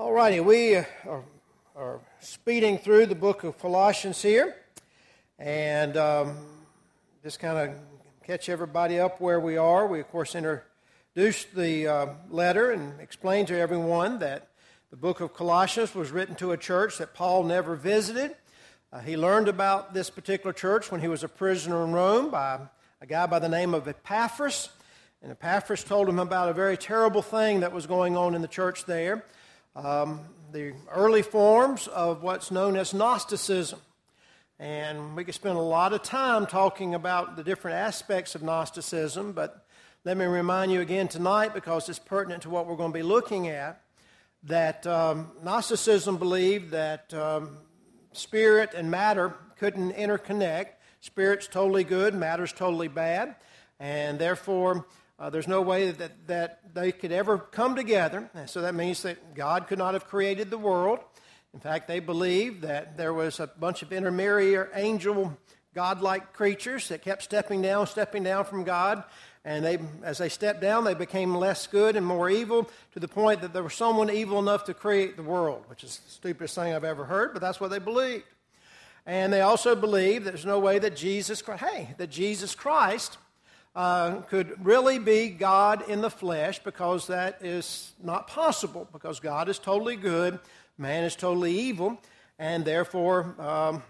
All righty, we are, are, speeding through the book of Colossians here, and um, just kind of catch everybody up where we are. We, of course, introduced the uh, letter and explained to everyone that the book of Colossians was written to a church that Paul never visited. Uh, he learned about this particular church when he was a prisoner in Rome by a guy by the name of Epaphras. And Epaphras told him about a very terrible thing that was going on in the church there um, the early forms of what's known as Gnosticism. And we could spend a lot of time talking about the different aspects of Gnosticism, but let me remind you again tonight, because it's pertinent to what we're going to be looking at, that um, Gnosticism believed that um, spirit and matter couldn't interconnect. Spirit's totally good, matter's totally bad, and therefore uh, there's no way that, that they could ever come together. And so that means that God could not have created the world. In fact, they believed that there was a bunch of intermediary angel godlike creatures that kept stepping down, stepping down from God. And they, as they stepped down, they became less good and more evil to the point that there was someone evil enough to create the world, which is the stupidest thing I've ever heard, but that's what they believed. And they also believed there's no way that Jesus, Christ, hey, that Jesus Christ uh, could really be God in the flesh because that is not possible because God is totally good, man is totally evil, and therefore um,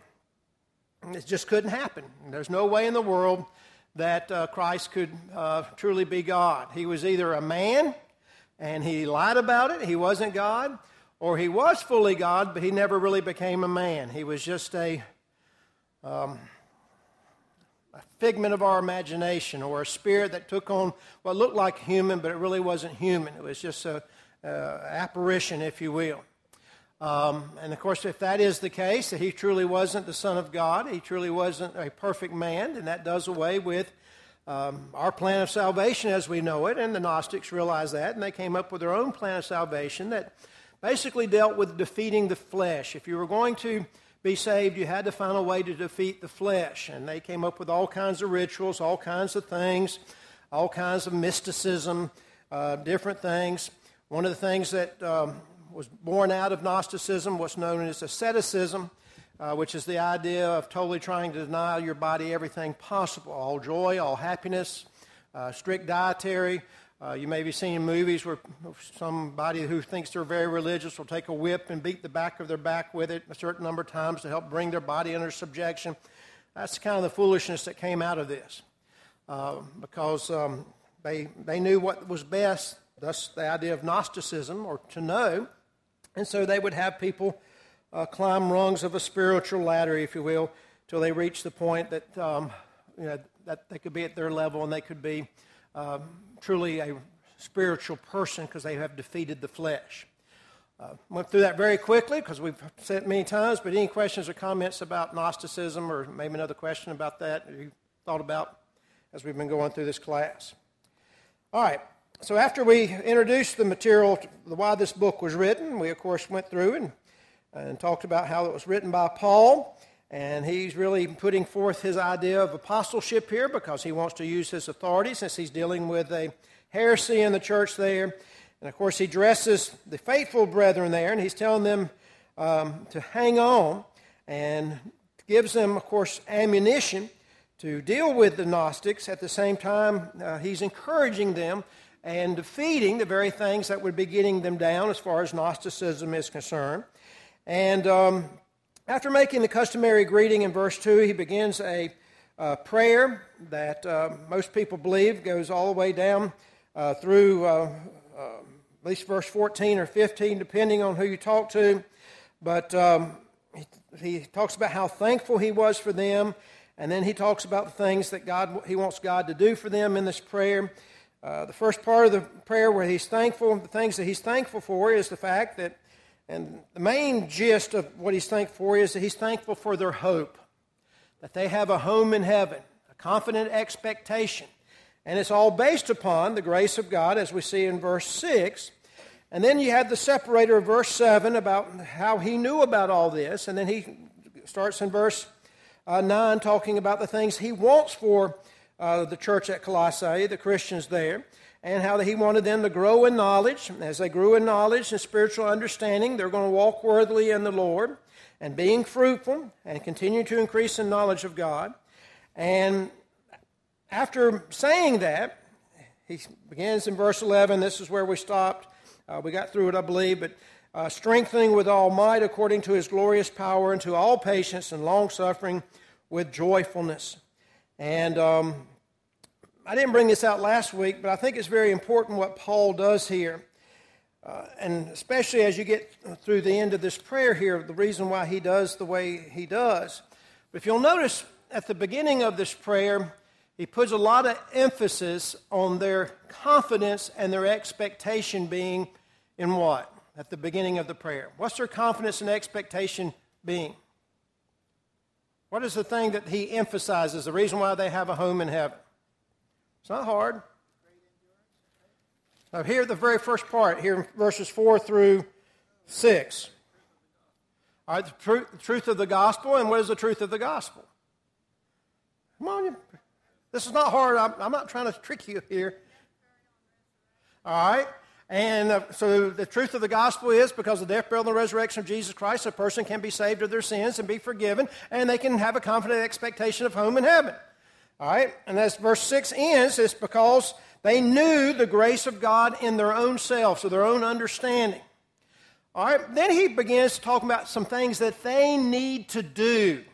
it just couldn't happen. There's no way in the world that uh, Christ could uh, truly be God. He was either a man and he lied about it, he wasn't God, or he was fully God, but he never really became a man. He was just a. Um, a figment of our imagination or a spirit that took on what looked like human, but it really wasn't human. It was just an apparition, if you will. Um, and of course, if that is the case, that he truly wasn't the Son of God, he truly wasn't a perfect man, and that does away with um, our plan of salvation as we know it. And the Gnostics realized that, and they came up with their own plan of salvation that basically dealt with defeating the flesh. If you were going to be saved, you had to find a way to defeat the flesh. And they came up with all kinds of rituals, all kinds of things, all kinds of mysticism, uh, different things. One of the things that um, was born out of Gnosticism was known as asceticism, uh, which is the idea of totally trying to deny your body everything possible all joy, all happiness, uh, strict dietary, uh, you may be seeing movies where somebody who thinks they're very religious will take a whip and beat the back of their back with it a certain number of times to help bring their body under subjection. That's kind of the foolishness that came out of this uh, because um, they, they knew what was best, thus the idea of Gnosticism, or to know. And so they would have people uh, climb rungs of a spiritual ladder, if you will, till they reach the point that, um, you know, that they could be at their level and they could be um, truly a spiritual person because they have defeated the flesh. Uh, went through that very quickly because we've said it many times, but any questions or comments about Gnosticism or maybe another question about that you thought about as we've been going through this class? All right, so after we introduced the material, the why this book was written, we of course went through and, and talked about how it was written by Paul and he's really putting forth his idea of apostleship here because he wants to use his authority since he's dealing with a heresy in the church there. And of course, he dresses the faithful brethren there, and he's telling them um, to hang on and gives them, of course, ammunition to deal with the Gnostics. At the same time, uh, he's encouraging them and defeating the very things that would be getting them down as far as Gnosticism is concerned. And um, after making the customary greeting in verse 2, he begins a uh, prayer that uh, most people believe goes all the way down uh, through uh, uh, at least verse 14 or 15, depending on who you talk to. But um, he, he, talks about how thankful he was for them, and then he talks about the things that God he wants God to do for them in this prayer. Uh, the first part of the prayer where he's thankful, the things that he's thankful for is the fact that and the main gist of what he's thankful for is that he's thankful for their hope, that they have a home in heaven, a confident expectation. And it's all based upon the grace of God, as we see in verse 6. And then you have the separator of verse 7 about how he knew about all this. And then he starts in verse uh, 9 talking about the things he wants for uh, the church at Colossae, the Christians there. And how he wanted them to grow in knowledge. As they grew in knowledge and spiritual understanding, they're going to walk worthily in the Lord and being fruitful and continue to increase in knowledge of God. And after saying that, he begins in verse 11. This is where we stopped. Uh, we got through it, I believe, but uh, strengthening with all might according to his glorious power, and to all patience and long suffering with joyfulness. And um, I didn't bring this out last week, but I think it's very important what Paul does here. Uh, and especially as you get through the end of this prayer here, the reason why he does the way he does. But if you'll notice at the beginning of this prayer, he puts a lot of emphasis on their confidence and their expectation being in what? At the beginning of the prayer. What's their confidence and expectation being? What is the thing that he emphasizes, the reason why they have a home in heaven? It's not hard. Now, here, the very first part, here verses 4 through 6. All right, the, truth, the truth of the gospel, and what is the truth of the gospel? Come on, you, this is not hard. I'm, I'm, not trying to trick you here. All right, and uh, so the truth of the gospel is because of the death, burial, and resurrection of Jesus Christ, a person can be saved of their sins and be forgiven, and they can have a confident expectation of home in heaven. All right? And as verse 6 ends, it's because they knew the grace of God in their own selves, or their own understanding. All right? Then he begins to talk about some things that they need to do.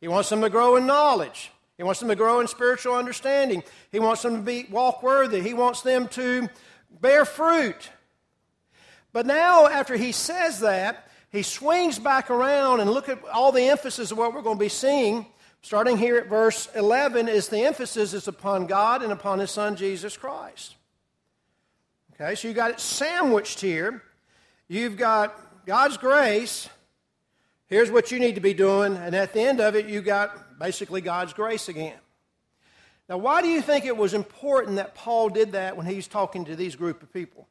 He wants them to grow in knowledge. He wants them to grow in spiritual understanding. He wants them to be walk worthy. He wants them to bear fruit. But now, after he says that, he swings back around and look at all the emphasis of what we're going to be seeing starting here at verse 11, is the emphasis is upon God and upon His Son, Jesus Christ. Okay, so you got it sandwiched here. You've got God's grace. Here's what you need to be doing. And at the end of it, you got basically God's grace again. Now, why do you think it was important that Paul did that when he's talking to these group of people?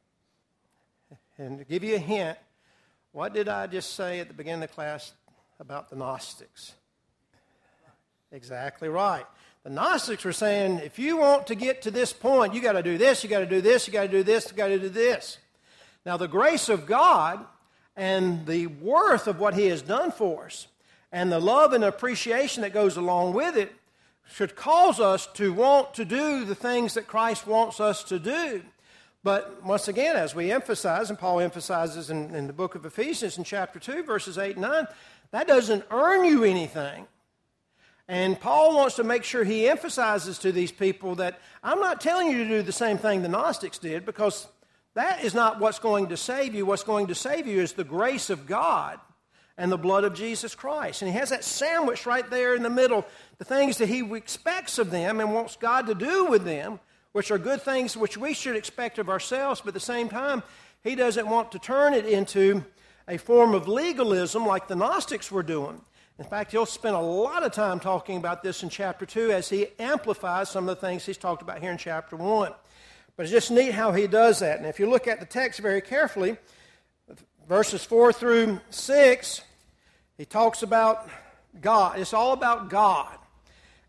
And to give you a hint, what did I just say at the beginning of the class about the Gnostics? Exactly right. The Gnostics were saying, if you want to get to this point, you got to do this, you got to do this, you got to do this, you got to do this. Now, the grace of God and the worth of what He has done for us and the love and appreciation that goes along with it should cause us to want to do the things that Christ wants us to do. But once again, as we emphasize, and Paul emphasizes in, in the book of Ephesians in chapter 2, verses 8 and 9, that doesn't earn you anything. And Paul wants to make sure he emphasizes to these people that I'm not telling you to do the same thing the Gnostics did because that is not what's going to save you. What's going to save you is the grace of God and the blood of Jesus Christ. And he has that sandwich right there in the middle, the things that he expects of them and wants God to do with them, which are good things which we should expect of ourselves, but at the same time, he doesn't want to turn it into a form of legalism like the Gnostics were doing. In fact, he'll spend a lot of time talking about this in chapter 2 as he amplifies some of the things he's talked about here in chapter 1. But it's just neat how he does that. And if you look at the text very carefully, verses 4 through 6, he talks about God. It's all about God.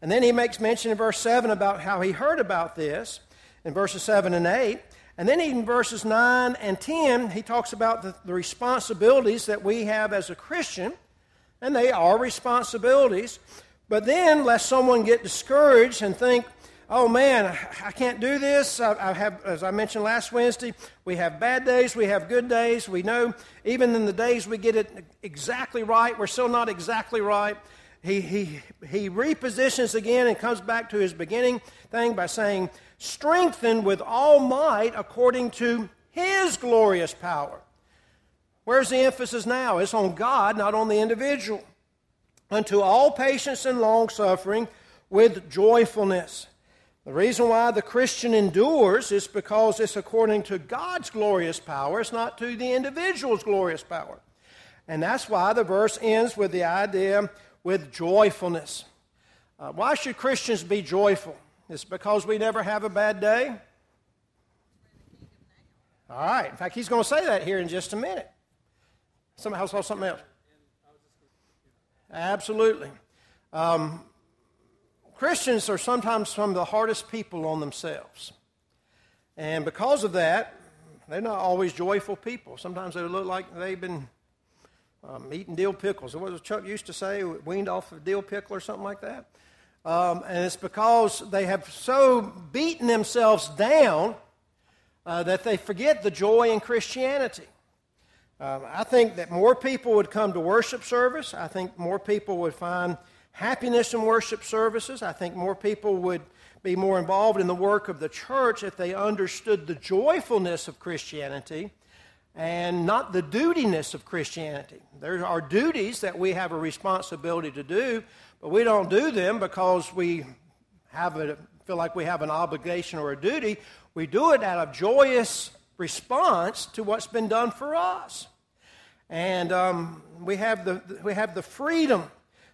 And then he makes mention in verse 7 about how he heard about this in verses 7 and 8. And then in verses 9 and 10, he talks about the, the responsibilities that we have as a Christian and they are responsibilities. But then, lest someone get discouraged and think, oh man, I can't do this. I, have, as I mentioned last Wednesday, we have bad days, we have good days. We know even in the days we get it exactly right, we're still not exactly right. He, he, he repositions again and comes back to his beginning thing by saying, strengthened with all might according to his glorious power. Where's the emphasis now? It's on God, not on the individual. Unto all patience and long suffering with joyfulness. The reason why the Christian endures is because it's according to God's glorious power, it's not to the individual's glorious power. And that's why the verse ends with the idea with joyfulness. Uh, why should Christians be joyful? It's because we never have a bad day? All right. In fact, he's going to say that here in just a minute. Else saw something else. Absolutely. Um, Christians are sometimes some of the hardest people on themselves. And because of that, they're not always joyful people. Sometimes they look like they've been um, eating dill pickles. What was Chuck used to say? Weaned off of dill pickle or something like that. Um, and it's because they have so beaten themselves down uh, that they forget the joy in Christianity. Um, I think that more people would come to worship service. I think more people would find happiness in worship services. I think more people would be more involved in the work of the church if they understood the joyfulness of Christianity and not the dutyness of Christianity. There are duties that we have a responsibility to do, but we don't do them because we have a, feel like we have an obligation or a duty. We do it out of joyous response to what's been done for us. And um, we, have the, we have the freedom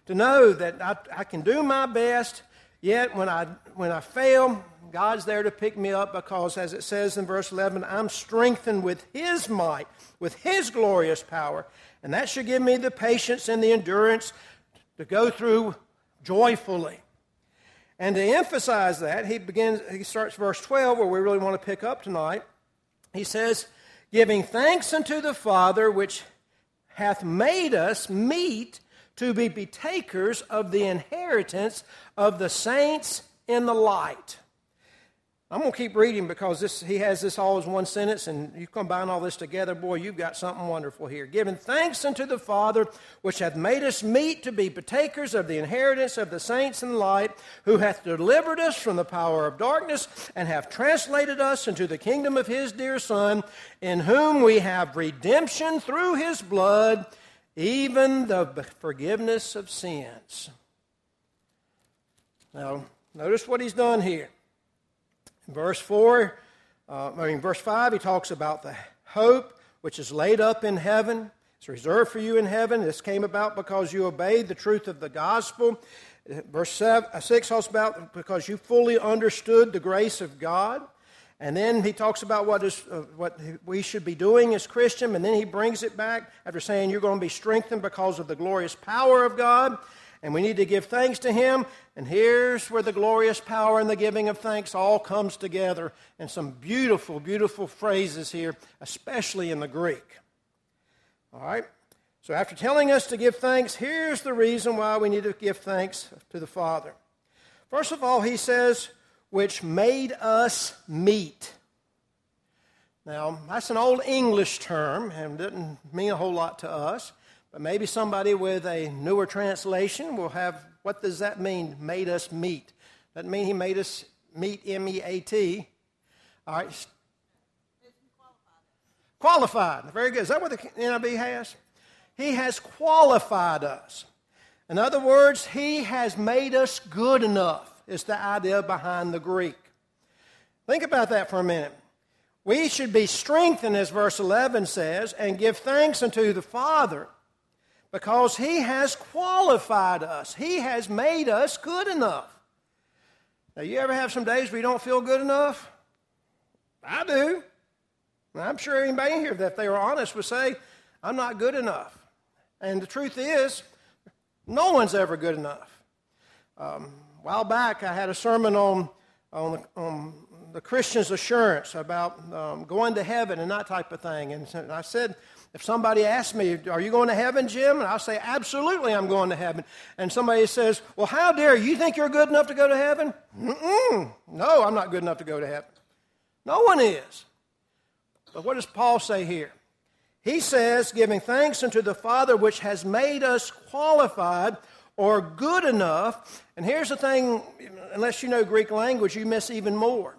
to know that I, I can do my best, yet when I, when I fail, God's there to pick me up because, as it says in verse 11, I'm strengthened with His might, with His glorious power. And that should give me the patience and the endurance to go through joyfully. And to emphasize that, he begins, he starts verse 12, where we really want to pick up tonight. He says, Giving thanks unto the Father, which hath made us meet to be partakers of the inheritance of the saints in the light. I'm going to keep reading because this, he has this all as one sentence, and you combine all this together, boy, you've got something wonderful here. Giving thanks unto the Father, which hath made us meet to be partakers of the inheritance of the saints in light, who hath delivered us from the power of darkness, and hath translated us into the kingdom of his dear Son, in whom we have redemption through his blood, even the forgiveness of sins. Now, notice what he's done here. Verse 4, uh, I mean, verse 5, he talks about the hope which is laid up in heaven. It's reserved for you in heaven. This came about because you obeyed the truth of the gospel. Verse seven, uh, 6 talks about because you fully understood the grace of God. And then he talks about what, is, uh, what we should be doing as Christian. And then he brings it back after saying you're going to be strengthened because of the glorious power of God and we need to give thanks to Him. And here's where the glorious power and the giving of thanks all comes together in some beautiful, beautiful phrases here, especially in the Greek. All right? So, after telling us to give thanks, here's the reason why we need to give thanks to the Father. First of all, He says, which made us meet. Now, that's an old English term and doesn't mean a whole lot to us. Maybe somebody with a newer translation will have what does that mean, made us meet? That mean he made us meet, M E A T. All right. Qualified. Very good. Is that what the NIV has? He has qualified us. In other words, he has made us good enough, is the idea behind the Greek. Think about that for a minute. We should be strengthened, as verse 11 says, and give thanks unto the Father because He has qualified us, He has made us good enough. Now, you ever have some days where you don't feel good enough? I do. I'm sure anybody in here that they were honest would say, I'm not good enough. And the truth is, no one's ever good enough. Um, a while back, I had a sermon on, on, the, on the Christian's assurance about um, going to heaven and that type of thing. And I said, if somebody asks me, Are you going to heaven, Jim? And I'll say, Absolutely, I'm going to heaven. And somebody says, Well, how dare you think you're good enough to go to heaven? Mm-mm. No, I'm not good enough to go to heaven. No one is. But what does Paul say here? He says, Giving thanks unto the Father which has made us qualified or good enough. And here's the thing unless you know Greek language, you miss even more.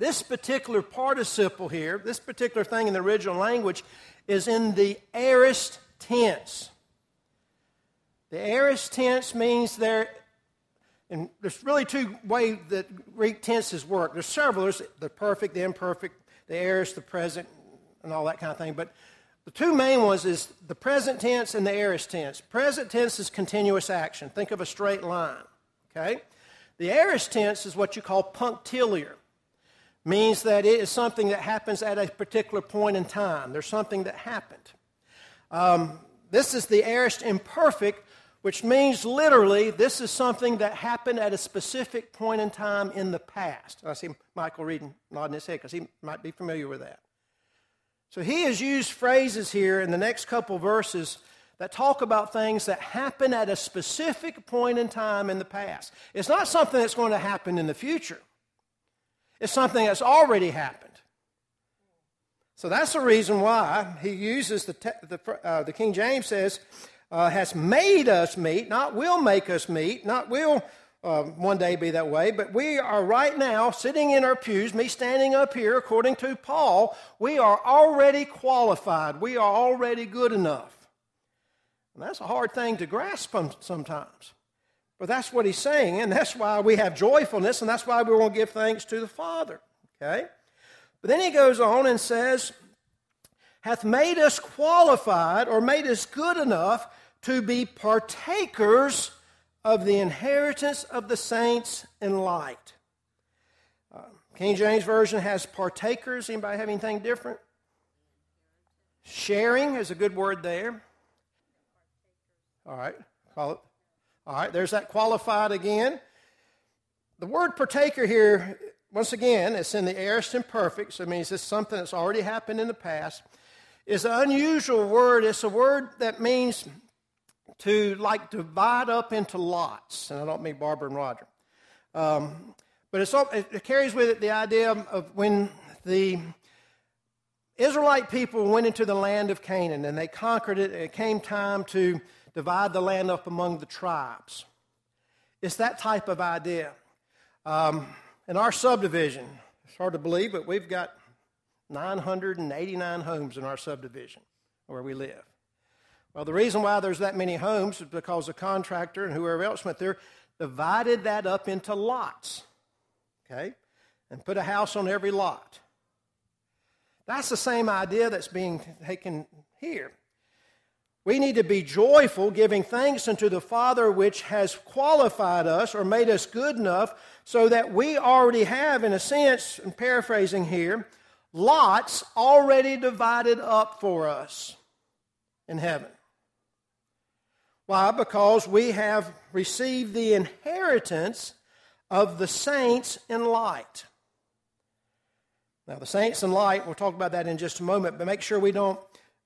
This particular participle here, this particular thing in the original language, is in the aorist tense. The aorist tense means there, and there's really two ways that Greek tenses work. There's several. There's the perfect, the imperfect, the aorist, the present, and all that kind of thing. But the two main ones is the present tense and the aorist tense. Present tense is continuous action. Think of a straight line. Okay? The aorist tense is what you call punctiliar means that it is something that happens at a particular point in time. There's something that happened. Um, this is the aorist imperfect, which means literally this is something that happened at a specific point in time in the past. I see Michael reading, nodding his head because he might be familiar with that. So he has used phrases here in the next couple verses that talk about things that happen at a specific point in time in the past. It's not something that's going to happen in the future, it's something that's already happened. So that's the reason why he uses the, te- the, uh, the King James says, uh, has made us meet, not will make us meet, not will uh, one day be that way, but we are right now sitting in our pews, me standing up here, according to Paul, we are already qualified. We are already good enough. And that's a hard thing to grasp sometimes. But that's what he's saying, and that's why we have joyfulness, and that's why we want to give thanks to the Father. Okay? But then he goes on and says, hath made us qualified or made us good enough to be partakers of the inheritance of the saints in light. Uh, King James Version has partakers. Anybody have anything different? Sharing is a good word there. All right, call it. All right, there's that qualified again. The word partaker here once again, it's in the aorist imperfect, so it means it's something that's already happened in the past. It's an unusual word. It's a word that means to like divide up into lots. And I don't mean Barbara and Roger. Um, but it carries with it the idea of when the Israelite people went into the land of Canaan and they conquered it, it came time to divide the land up among the tribes. It's that type of idea. Um, in our subdivision, it's hard to believe, but we've got 989 homes in our subdivision where we live. Well, the reason why there's that many homes is because the contractor and whoever else went there divided that up into lots, okay, and put a house on every lot. That's the same idea that's being taken here. We need to be joyful, giving thanks unto the Father which has qualified us or made us good enough so that we already have, in a sense, and paraphrasing here, lots already divided up for us in heaven. Why? Because we have received the inheritance of the saints in light. Now, the saints in light, we'll talk about that in just a moment, but make sure we don't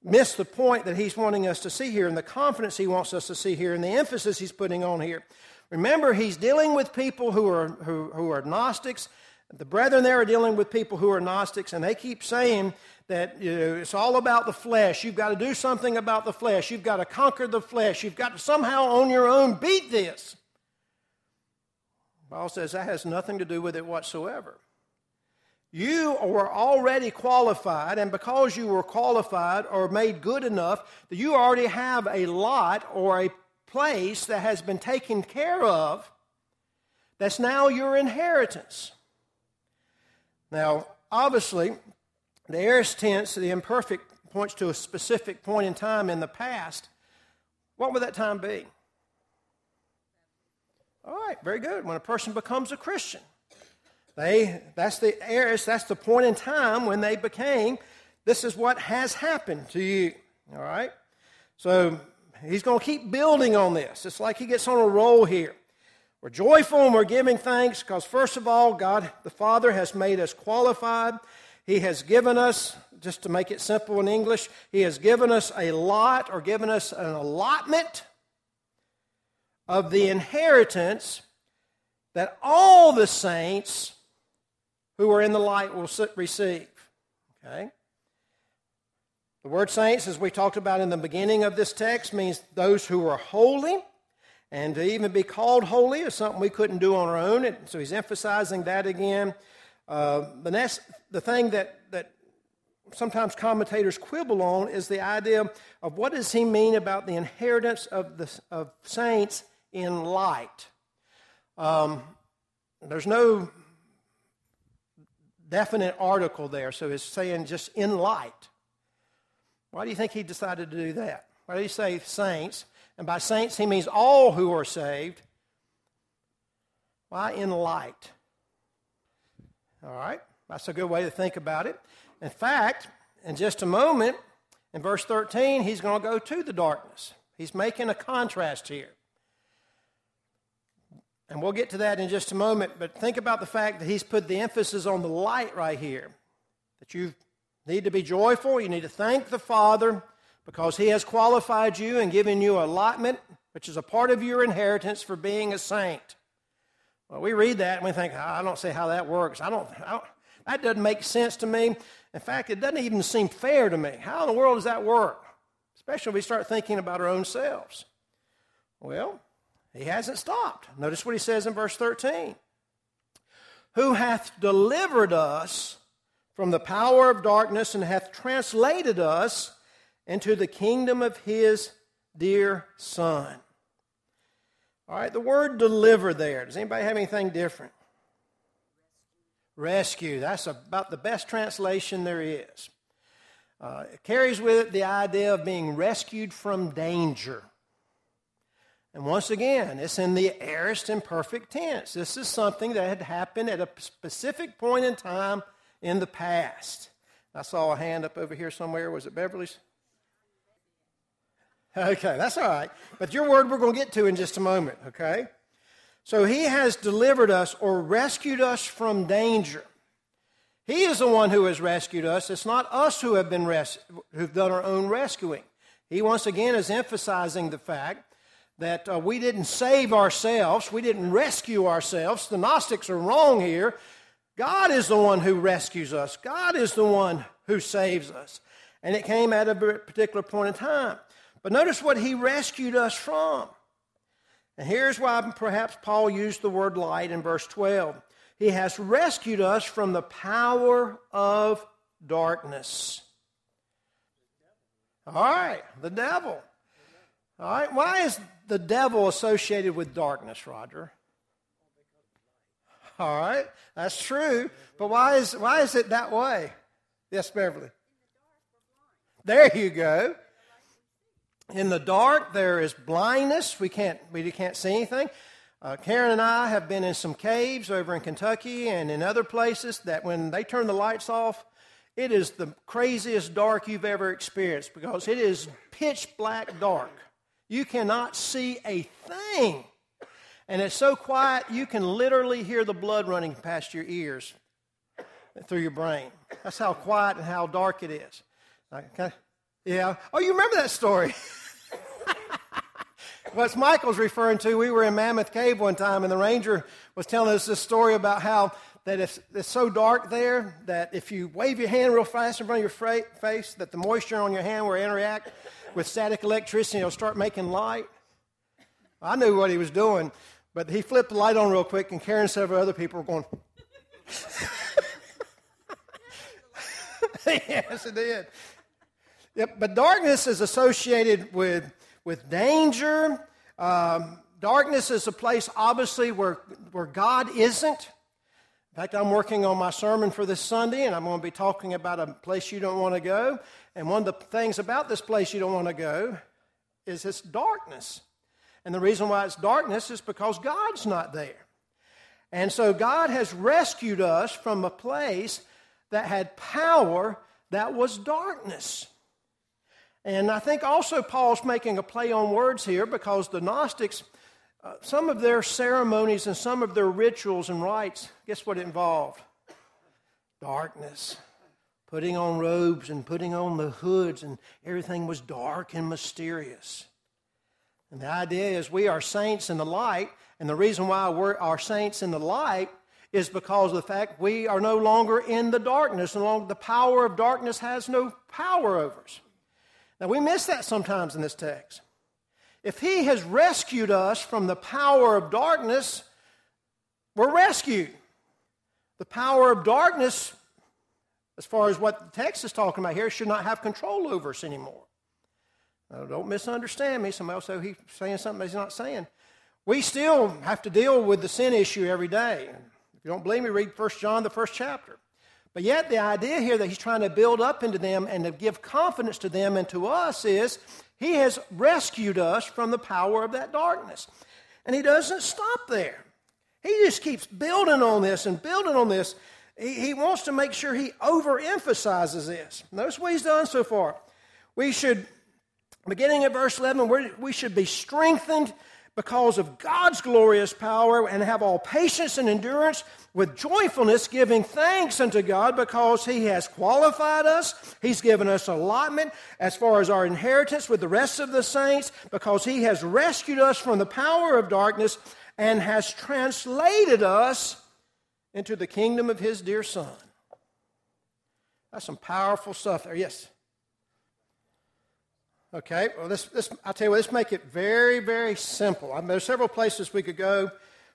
miss the point that he's wanting us to see here and the confidence he wants us to see here and the emphasis he's putting on here. Remember, he's dealing with people who are, who, who are Gnostics. The brethren there are dealing with people who are Gnostics, and they keep saying that you know, it's all about the flesh. You've got to do something about the flesh. You've got to conquer the flesh. You've got to somehow on your own beat this. Paul says that has nothing to do with it whatsoever. You were already qualified, and because you were qualified or made good enough, that you already have a lot or a place that has been taken care of that's now your inheritance. Now, obviously, the aorist tense, the imperfect, points to a specific point in time in the past. What would that time be? All right, very good. When a person becomes a Christian. They, that's the aorist, that's the point in time when they became, this is what has happened to you. All right? So he's going to keep building on this. It's like he gets on a roll here. We're joyful and we're giving thanks because, first of all, God the Father has made us qualified. He has given us, just to make it simple in English, He has given us a lot or given us an allotment of the inheritance that all the saints who are in the light will receive. Okay? The word saints, as we talked about in the beginning of this text, means those who are holy. And to even be called holy is something we couldn't do on our own. So he's emphasizing that again. Uh, the thing that, that sometimes commentators quibble on is the idea of what does he mean about the inheritance of, the, of saints in light. Um, there's no definite article there, so it's saying just in light. Why do you think he decided to do that? Why did he say saints? And by saints, he means all who are saved. Why in light? All right, that's a good way to think about it. In fact, in just a moment, in verse 13, he's going to go to the darkness. He's making a contrast here. And we'll get to that in just a moment, but think about the fact that he's put the emphasis on the light right here. That you need to be joyful, you need to thank the Father because he has qualified you and given you allotment, which is a part of your inheritance for being a saint. Well, we read that and we think, oh, I don't see how that works. I don't, I don't, that doesn't make sense to me. In fact, it doesn't even seem fair to me. How in the world does that work? Especially if we start thinking about our own selves. Well, he hasn't stopped. Notice what he says in verse 13 Who hath delivered us from the power of darkness and hath translated us into the kingdom of his dear Son. All right, the word deliver there. Does anybody have anything different? Rescue. That's about the best translation there is. Uh, it carries with it the idea of being rescued from danger. And once again, it's in the aorist imperfect tense. This is something that had happened at a specific point in time in the past. I saw a hand up over here somewhere. Was it Beverly's? Okay, that's all right. But your word we're going to get to in just a moment, okay? So he has delivered us or rescued us from danger. He is the one who has rescued us. It's not us who have been res- who've done our own rescuing. He once again is emphasizing the fact that uh, we didn't save ourselves, we didn't rescue ourselves. The Gnostics are wrong here. God is the one who rescues us. God is the one who saves us. And it came at a particular point in time. But notice what he rescued us from. And here's why perhaps Paul used the word light in verse 12. He has rescued us from the power of darkness. All right, the devil. All right, why is the devil associated with darkness, Roger? All right, that's true. But why is, why is it that way? Yes, Beverly. There you go. In the dark, there is blindness. We can't, we can't see anything. Uh, Karen and I have been in some caves over in Kentucky and in other places that when they turn the lights off, it is the craziest dark you've ever experienced because it is pitch black dark. You cannot see a thing. And it's so quiet, you can literally hear the blood running past your ears through your brain. That's how quiet and how dark it is. Okay? Yeah. Oh, you remember that story? What Michael's referring to, we were in Mammoth Cave one time, and the ranger was telling us this story about how that if it's so dark there that if you wave your hand real fast in front of your face, that the moisture on your hand will interact with static electricity, it'll start making light. I knew what he was doing, but he flipped the light on real quick, and Karen and several other people were going. yes, it did. Yep, but darkness is associated with, with danger. Um, darkness is a place, obviously, where, where God isn't. In fact, I'm working on my sermon for this Sunday, and I'm going to be talking about a place you don't want to go. And one of the things about this place you don't want to go is its darkness. And the reason why it's darkness is because God's not there. And so God has rescued us from a place that had power that was darkness. And I think also Paul's making a play on words here because the Gnostics, uh, some of their ceremonies and some of their rituals and rites, guess what it involved? Darkness. Putting on robes and putting on the hoods, and everything was dark and mysterious. And the idea is we are saints in the light, and the reason why we're are saints in the light is because of the fact we are no longer in the darkness. No longer the power of darkness has no power over us. Now, we miss that sometimes in this text. If He has rescued us from the power of darkness, we're rescued. The power of darkness, as far as what the text is talking about here, should not have control over us anymore. Now, don't misunderstand me. Somebody else he's saying something that he's not saying. We still have to deal with the sin issue every day. If you don't believe me, read 1 John, the first chapter. But yet, the idea here that he's trying to build up into them and to give confidence to them and to us is he has rescued us from the power of that darkness. And he doesn't stop there. He just keeps building on this and building on this. He, he wants to make sure he overemphasizes this. Notice what he's done so far. We should, beginning at verse 11, we should be strengthened because of God's glorious power and have all patience and endurance with joyfulness, giving thanks unto God because He has qualified us. He's given us allotment as far as our inheritance with the rest of the saints because He has rescued us from the power of darkness and has translated us into the kingdom of His dear Son. That's some powerful stuff there. Yes. Okay, well, this, this, I'll tell you what, let's make it very, very simple. I mean, there's several places we could go,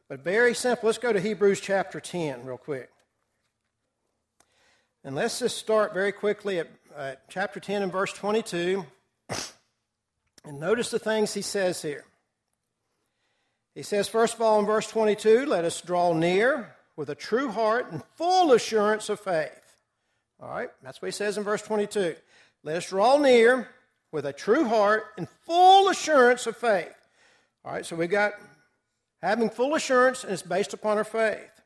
but very simple. Let's go to Hebrews chapter 10 real quick. And let's just start very quickly at, at chapter 10 and verse 22. And notice the things he says here. He says, first of all, in verse 22, let us draw near with a true heart and full assurance of faith. All right, that's what he says in verse 22. Let us draw near with a true heart and full assurance of faith. All right, so we've got having full assurance, and it's based upon our faith.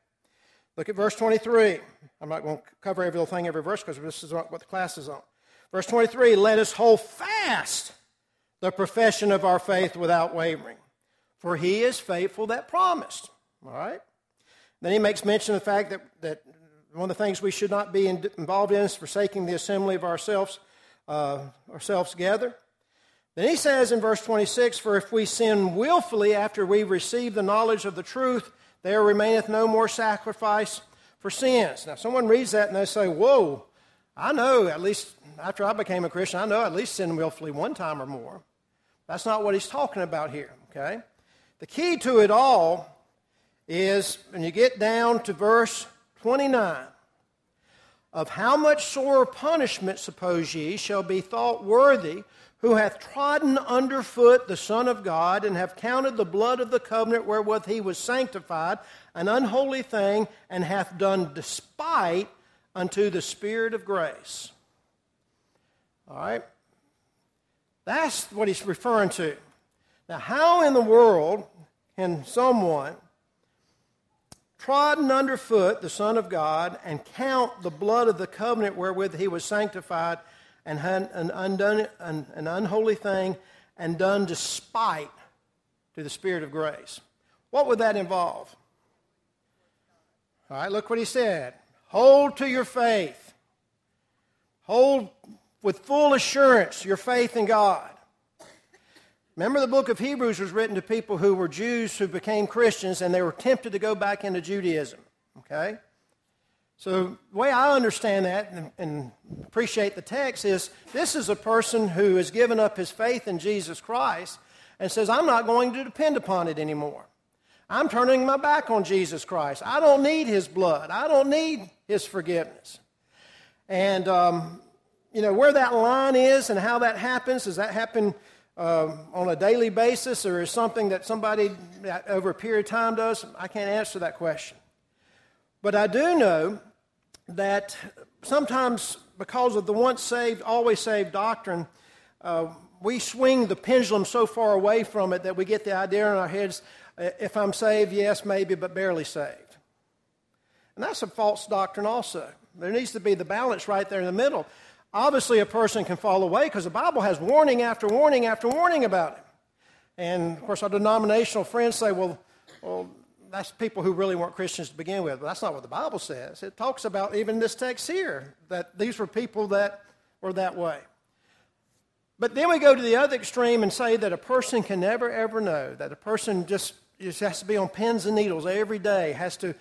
Look at verse 23. I'm not going to cover every little thing, every verse, because this is what the class is on. Verse 23 Let us hold fast the profession of our faith without wavering, for he is faithful that promised. All right? Then he makes mention of the fact that, that one of the things we should not be in, involved in is forsaking the assembly of ourselves uh, ourselves together. Then he says in verse 26 For if we sin willfully after we receive the knowledge of the truth, there remaineth no more sacrifice for sins. Now, someone reads that and they say, Whoa, I know, at least after I became a Christian, I know at least sin willfully one time or more. That's not what he's talking about here, okay? The key to it all is when you get down to verse 29 of how much sore punishment, suppose ye, shall be thought worthy, who hath trodden under foot the Son of God, and have counted the blood of the covenant wherewith he was sanctified an unholy thing, and hath done despite unto the Spirit of grace. All right? That's what he's referring to. Now, how in the world can someone trodden underfoot the Son of God and count the blood of the covenant wherewith he was sanctified and an, undone, an, an unholy thing and done despite to the Spirit of grace. What would that involve? All right, look what he said. Hold to your faith. Hold with full assurance your faith in God. Remember, the book of Hebrews was written to people who were Jews who became Christians and they were tempted to go back into Judaism. Okay? So, the way I understand that and, appreciate the text is this is a person who has given up his faith in Jesus Christ and says, I'm not going to depend upon it anymore. I'm turning my back on Jesus Christ. I don't need his blood, I don't need his forgiveness. And, um, you know, where that line is and how that happens, does that happen? Uh, on a daily basis or is something that somebody over a period of time does? I can't answer that question. But I do know that sometimes, because of the once saved, always saved doctrine, uh, we swing the pendulum so far away from it that we get the idea in our heads if I'm saved, yes, maybe, but barely saved. And that's a false doctrine, also. There needs to be the balance right there in the middle. Obviously, a person can fall away because the Bible has warning after warning after warning about it. And of course, our denominational friends say, well, well, that's people who really weren't Christians to begin with. But that's not what the Bible says. It talks about even this text here that these were people that were that way. But then we go to the other extreme and say that a person can never ever know, that a person just, just has to be on pins and needles every day, has to,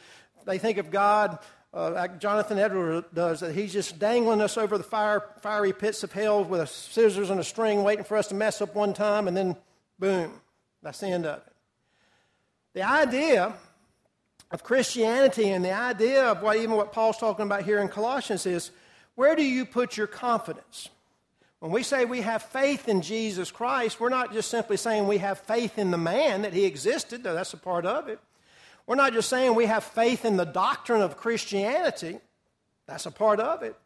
they think of God uh, like Jonathan Edwards does, that he's just dangling us over the fire, fiery pits of hell with a scissors and a string, waiting for us to mess up one time, and then boom, that's the end of it. The idea of Christianity and the idea of what even what Paul's talking about here in Colossians is where do you put your confidence? When we say we have faith in Jesus Christ, we're not just simply saying we have faith in the man that he existed, though that's a part of it. We're not just saying we have faith in the doctrine of Christianity, that's a part of it.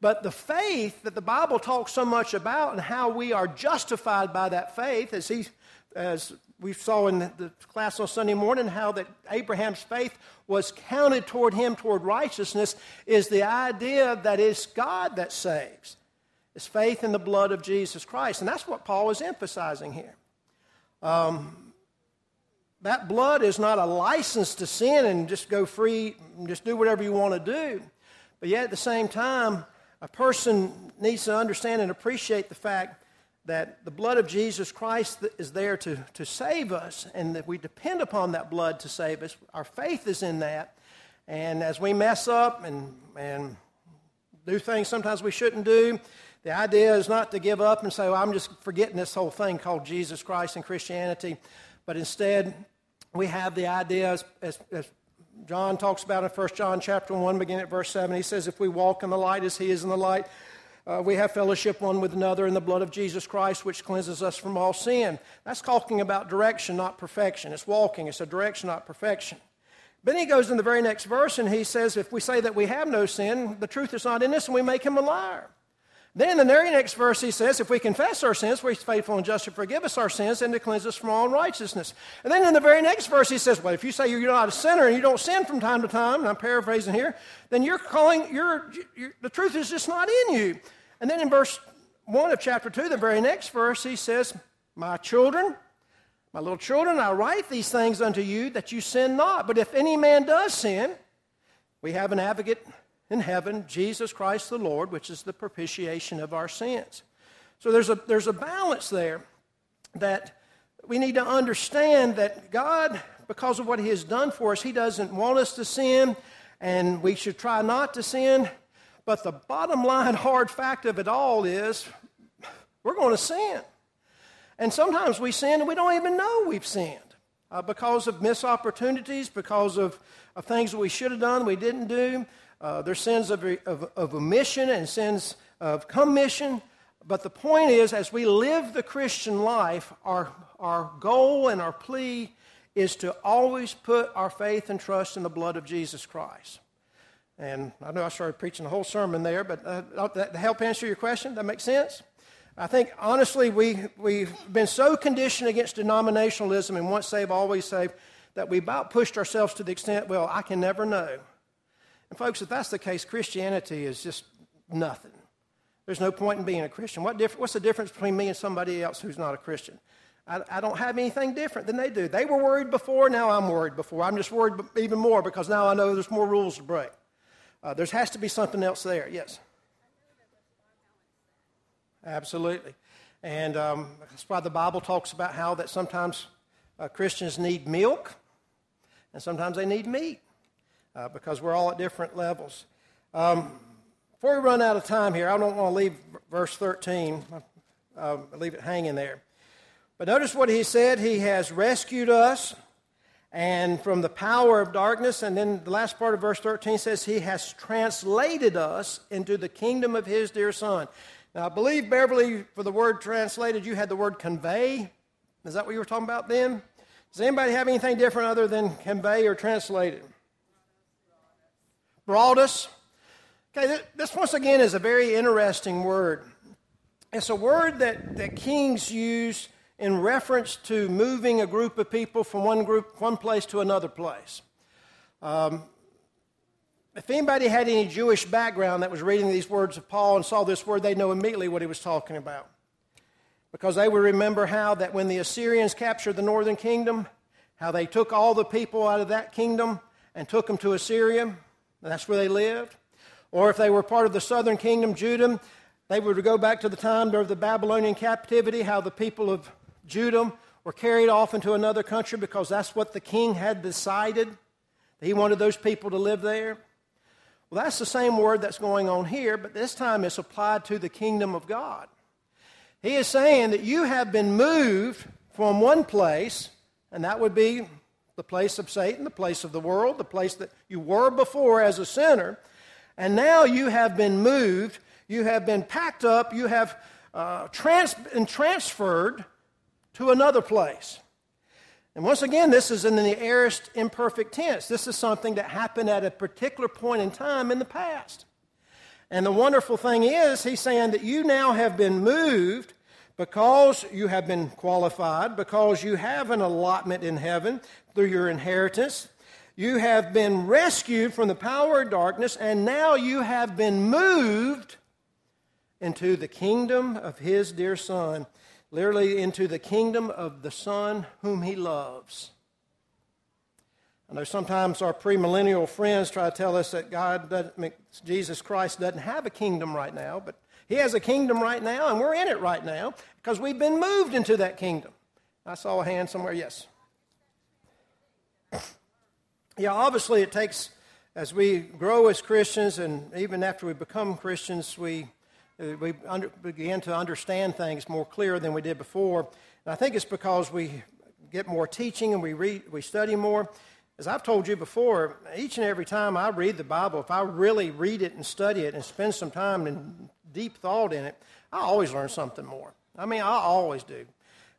But the faith that the Bible talks so much about and how we are justified by that faith, as, he, as we saw in the class on Sunday morning, how that Abraham's faith was counted toward him toward righteousness, is the idea that it's God that saves. It's faith in the blood of Jesus Christ. And that's what Paul is emphasizing here. Um, that blood is not a license to sin and just go free and just do whatever you want to do. But yet at the same time, a person needs to understand and appreciate the fact that the blood of Jesus Christ is there to, to save us and that we depend upon that blood to save us. Our faith is in that. And as we mess up and, and do things sometimes we shouldn't do, the idea is not to give up and say, well, I'm just forgetting this whole thing called Jesus Christ and Christianity. But instead, we have the idea, as, as, as John talks about in 1 John chapter 1, beginning at verse 7. He says, If we walk in the light as he is in the light, uh, we have fellowship one with another in the blood of Jesus Christ, which cleanses us from all sin. That's talking about direction, not perfection. It's walking, it's a direction, not perfection. Then he goes in the very next verse and he says, If we say that we have no sin, the truth is not in us, and we make him a liar. Then in the very next verse, he says, If we confess our sins, he's faithful and just to forgive us our sins and to cleanse us from all unrighteousness. And then in the very next verse, he says, Well, if you say you're not a sinner and you don't sin from time to time, and I'm paraphrasing here, then you're calling, you're, you're, the truth is just not in you. And then in verse 1 of chapter 2, the very next verse, he says, My children, my little children, I write these things unto you that you sin not. But if any man does sin, we have an advocate in heaven, Jesus Christ the Lord, which is the propitiation of our sins. So there's a, there's a balance there that we need to understand that God, because of what He has done for us, He doesn't want us to sin, and we should try not to sin. But the bottom line hard fact of it all is we're going to sin. And sometimes we sin and we don't even know we've sinned uh, because of missed opportunities, because of, of things that we should have done, we didn't do. Uh, there's sins of, of, of omission and sins of commission. But the point is, as we live the Christian life, our, our goal and our plea is to always put our faith and trust in the blood of Jesus Christ. And I know I started preaching a whole sermon there, but uh, that help answer your question? That makes sense? I think, honestly, we, we've been so conditioned against denominationalism and once saved, always saved, that we about pushed ourselves to the extent, well, I can never know. And, folks, if that's the case, Christianity is just nothing. There's no point in being a Christian. What diff- what's the difference between me and somebody else who's not a Christian? I, I, don't have anything different than they do. They were worried before, now I'm worried before. I'm just worried even more because now I know there's more rules to break. Uh, there has to be something else there. Yes. Absolutely. And um, that's why the Bible talks about how that sometimes uh, Christians need milk and sometimes they need meat uh, because we're all at different levels. Um, before we run out of time here, I don't want to leave verse 13, uh, leave it hanging there. But notice what he said. He has rescued us and from the power of darkness. And then the last part of verse 13 says, He has translated us into the kingdom of His dear Son. Now, I believe, Beverly, for the word translated, you had the word convey. Is that what you were talking about then? Does anybody have anything different other than convey or translated? Brought us. Okay, this once again is a very interesting word. It's a word that, that kings use in reference to moving a group of people from one group, one place to another place. Um, if anybody had any Jewish background that was reading these words of Paul and saw this word, they'd know immediately what he was talking about. Because they would remember how that when the Assyrians captured the northern kingdom, how they took all the people out of that kingdom and took them to Assyria, that's where they lived. Or if they were part of the southern kingdom, Judah, they would go back to the time of the Babylonian captivity, how the people of Judah were carried off into another country because that's what the king had decided. He wanted those people to live there. Well, that's the same word that's going on here, but this time it's applied to the kingdom of God. He is saying that you have been moved from one place, and that would be the place of Satan, the place of the world, the place that you were before as a sinner, and now you have been moved, you have been packed up, you have uh, trans- been transferred to another place. And once again, this is in the aorist imperfect tense. This is something that happened at a particular point in time in the past. And the wonderful thing is, he's saying that you now have been moved because you have been qualified, because you have an allotment in heaven through your inheritance. You have been rescued from the power of darkness, and now you have been moved into the kingdom of his dear Son literally into the kingdom of the Son whom he loves. I know sometimes our premillennial friends try to tell us that God, doesn't, Jesus Christ, doesn't have a kingdom right now, but He has a kingdom right now, and we're in it right now because we've been moved into that kingdom. I saw a hand somewhere. Yes. Yeah, obviously, it takes, as we grow as Christians, and even after we become Christians, we, uh, we under, begin to understand things more clear than we did before. And I think it's because we get more teaching and we, read, we study more. As I've told you before, each and every time I read the Bible, if I really read it and study it and spend some time and deep thought in it, I always learn something more. I mean, I always do.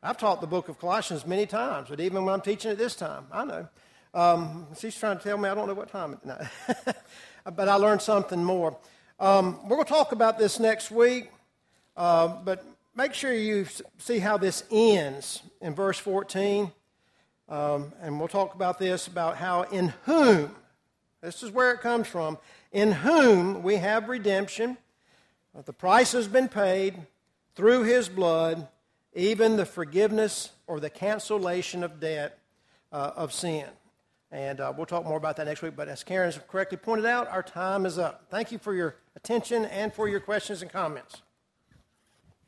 I've taught the book of Colossians many times, but even when I'm teaching it this time, I know. Um, she's trying to tell me I don't know what time it is. but I learned something more. Um, we're going to talk about this next week, uh, but make sure you see how this ends in verse 14. Um, and we'll talk about this about how in whom, this is where it comes from, in whom we have redemption. The price has been paid through his blood, even the forgiveness or the cancellation of debt uh, of sin. And uh, we'll talk more about that next week. But as Karen correctly pointed out, our time is up. Thank you for your attention and for your questions and comments.